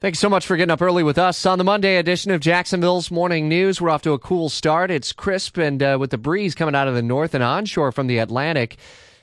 Thanks so much for getting up early with us on the Monday edition of Jacksonville's Morning News. We're off to a cool start. It's crisp and uh, with the breeze coming out of the north and onshore from the Atlantic.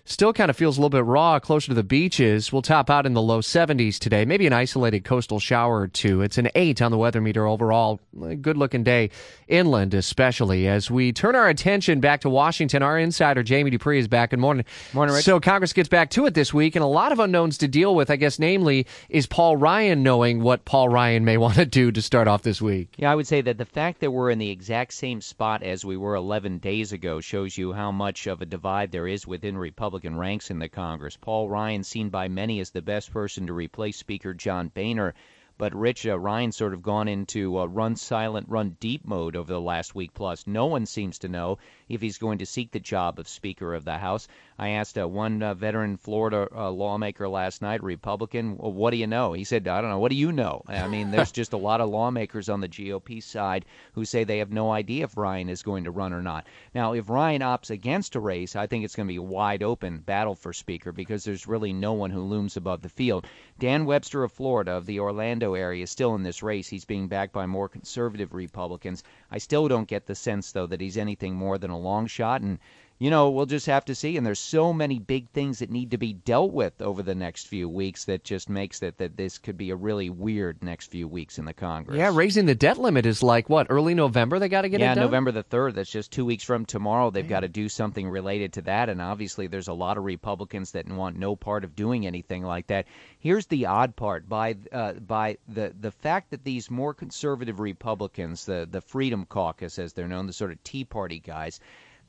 Still kind of feels a little bit raw closer to the beaches. We'll top out in the low 70s today, maybe an isolated coastal shower or two. It's an 8 on the weather meter overall. Good looking day inland, especially. As we turn our attention back to Washington, our insider Jamie Dupree is back. Good morning. Morning, Rich. So Congress gets back to it this week, and a lot of unknowns to deal with, I guess, namely, is Paul Ryan knowing what Paul Ryan may want to do to start off this week? Yeah, I would say that the fact that we're in the exact same spot as we were 11 days ago shows you how much of a divide there is within Republicans Republican ranks in the Congress. Paul Ryan, seen by many as the best person to replace Speaker John Boehner, but Rich uh, Ryan sort of gone into uh, run silent, run deep mode over the last week plus. No one seems to know if he's going to seek the job of Speaker of the House. I asked uh, one uh, veteran Florida uh, lawmaker last night, Republican, well, what do you know? He said, I don't know. What do you know? I mean, there's just a lot of lawmakers on the GOP side who say they have no idea if Ryan is going to run or not. Now, if Ryan opts against a race, I think it's going to be a wide open battle for Speaker because there's really no one who looms above the field. Dan Webster of Florida, of the Orlando area, is still in this race. He's being backed by more conservative Republicans. I still don't get the sense, though, that he's anything more than a long shot. And you know, we'll just have to see. And there's so many big things that need to be dealt with over the next few weeks that just makes that that this could be a really weird next few weeks in the Congress. Yeah, raising the debt limit is like what early November they got to get yeah, it done. November the third. That's just two weeks from tomorrow. They've got to do something related to that. And obviously, there's a lot of Republicans that want no part of doing anything like that. Here's the odd part: by uh, by the the fact that these more conservative Republicans, the the Freedom Caucus as they're known, the sort of Tea Party guys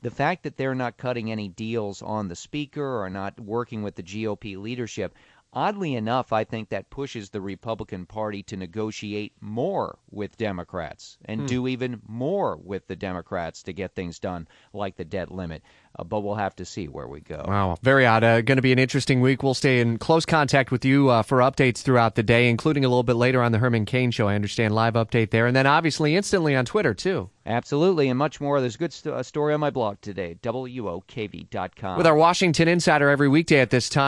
the fact that they're not cutting any deals on the speaker or not working with the GOP leadership, oddly enough, I think that pushes the Republican Party to negotiate more with Democrats and Hmm. do even more with the Democrats to get things done, like the debt limit. Uh, but we'll have to see where we go. Wow, very odd. Uh, going to be an interesting week. We'll stay in close contact with you uh, for updates throughout the day, including a little bit later on the Herman Cain Show. I understand live update there, and then obviously instantly on Twitter too. Absolutely, and much more. There's a good st- uh, story on my blog today, WOKV.com. With our Washington Insider every weekday at this time.